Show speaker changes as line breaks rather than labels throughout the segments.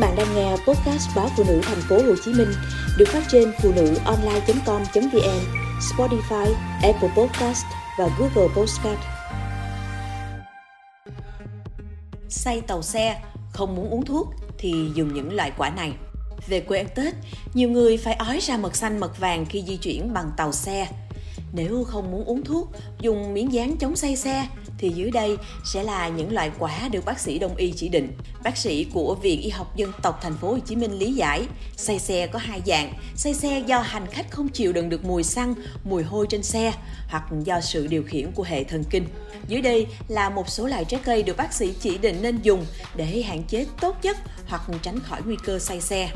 bạn đang nghe podcast báo phụ nữ thành phố Hồ Chí Minh được phát trên phụ nữ online.com.vn, Spotify, Apple Podcast và Google Podcast. Say tàu xe, không muốn uống thuốc thì dùng những loại quả này. Về quê ăn Tết, nhiều người phải ói ra mật xanh mật vàng khi di chuyển bằng tàu xe. Nếu không muốn uống thuốc, dùng miếng dán chống say xe thì dưới đây sẽ là những loại quả được bác sĩ đông y chỉ định. Bác sĩ của Viện Y học Dân tộc Thành phố Hồ Chí Minh lý giải, say xe có hai dạng, say xe do hành khách không chịu đựng được mùi xăng, mùi hôi trên xe hoặc do sự điều khiển của hệ thần kinh. Dưới đây là một số loại trái cây được bác sĩ chỉ định nên dùng để hạn chế tốt nhất hoặc tránh khỏi nguy cơ say xe.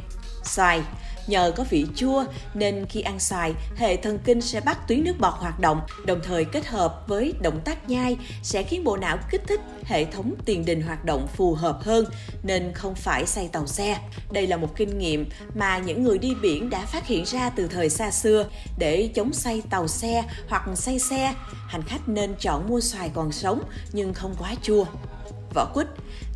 Xoài Nhờ có vị chua nên khi ăn xoài, hệ thần kinh sẽ bắt tuyến nước bọt hoạt động, đồng thời kết hợp với động tác nhai sẽ khiến bộ não kích thích hệ thống tiền đình hoạt động phù hợp hơn nên không phải say tàu xe. Đây là một kinh nghiệm mà những người đi biển đã phát hiện ra từ thời xa xưa để chống say tàu xe hoặc say xe. Hành khách nên chọn mua xoài còn sống nhưng không quá chua vỏ quýt.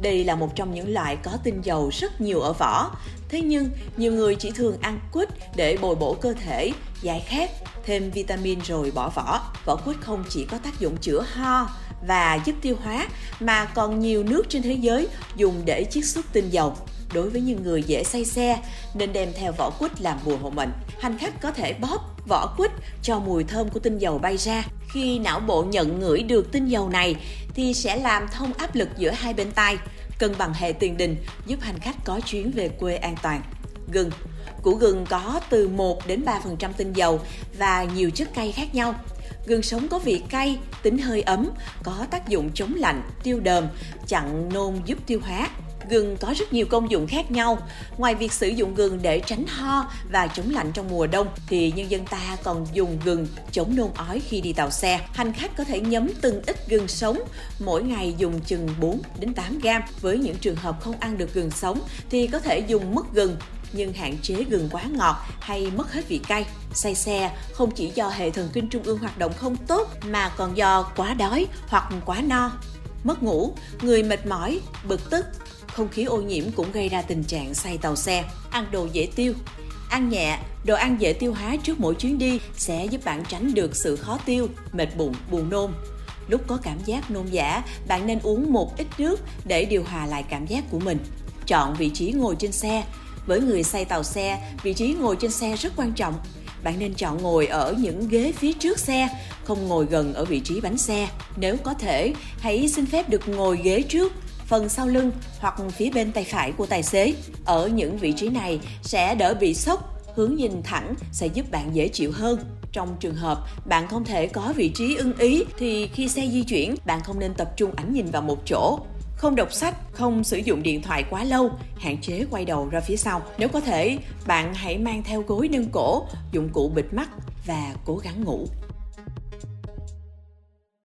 Đây là một trong những loại có tinh dầu rất nhiều ở vỏ. Thế nhưng, nhiều người chỉ thường ăn quýt để bồi bổ cơ thể, giải khát, thêm vitamin rồi bỏ vỏ. Vỏ quýt không chỉ có tác dụng chữa ho và giúp tiêu hóa mà còn nhiều nước trên thế giới dùng để chiết xuất tinh dầu đối với những người dễ say xe nên đem theo vỏ quýt làm bùa hộ mệnh. Hành khách có thể bóp vỏ quýt cho mùi thơm của tinh dầu bay ra. Khi não bộ nhận ngửi được tinh dầu này thì sẽ làm thông áp lực giữa hai bên tai, cân bằng hệ tiền đình, giúp hành khách có chuyến về quê an toàn. Gừng Củ gừng có từ 1 đến 3% tinh dầu và nhiều chất cay khác nhau. Gừng sống có vị cay, tính hơi ấm, có tác dụng chống lạnh, tiêu đờm, chặn nôn giúp tiêu hóa, Gừng có rất nhiều công dụng khác nhau. Ngoài việc sử dụng gừng để tránh ho và chống lạnh trong mùa đông, thì nhân dân ta còn dùng gừng chống nôn ói khi đi tàu xe. Hành khách có thể nhấm từng ít gừng sống, mỗi ngày dùng chừng 4 đến 8 gram. Với những trường hợp không ăn được gừng sống thì có thể dùng mứt gừng nhưng hạn chế gừng quá ngọt hay mất hết vị cay. Say xe không chỉ do hệ thần kinh trung ương hoạt động không tốt mà còn do quá đói hoặc quá no. Mất ngủ, người mệt mỏi, bực tức, không khí ô nhiễm cũng gây ra tình trạng say tàu xe. Ăn đồ dễ tiêu Ăn nhẹ, đồ ăn dễ tiêu hóa trước mỗi chuyến đi sẽ giúp bạn tránh được sự khó tiêu, mệt bụng, buồn nôn. Lúc có cảm giác nôn giả, bạn nên uống một ít nước để điều hòa lại cảm giác của mình. Chọn vị trí ngồi trên xe. Với người say tàu xe, vị trí ngồi trên xe rất quan trọng. Bạn nên chọn ngồi ở những ghế phía trước xe, không ngồi gần ở vị trí bánh xe. Nếu có thể, hãy xin phép được ngồi ghế trước phần sau lưng hoặc phía bên tay phải của tài xế. Ở những vị trí này sẽ đỡ bị sốc, hướng nhìn thẳng sẽ giúp bạn dễ chịu hơn. Trong trường hợp bạn không thể có vị trí ưng ý thì khi xe di chuyển, bạn không nên tập trung ánh nhìn vào một chỗ. Không đọc sách, không sử dụng điện thoại quá lâu, hạn chế quay đầu ra phía sau. Nếu có thể, bạn hãy mang theo gối nâng cổ, dụng cụ bịt mắt và cố gắng ngủ.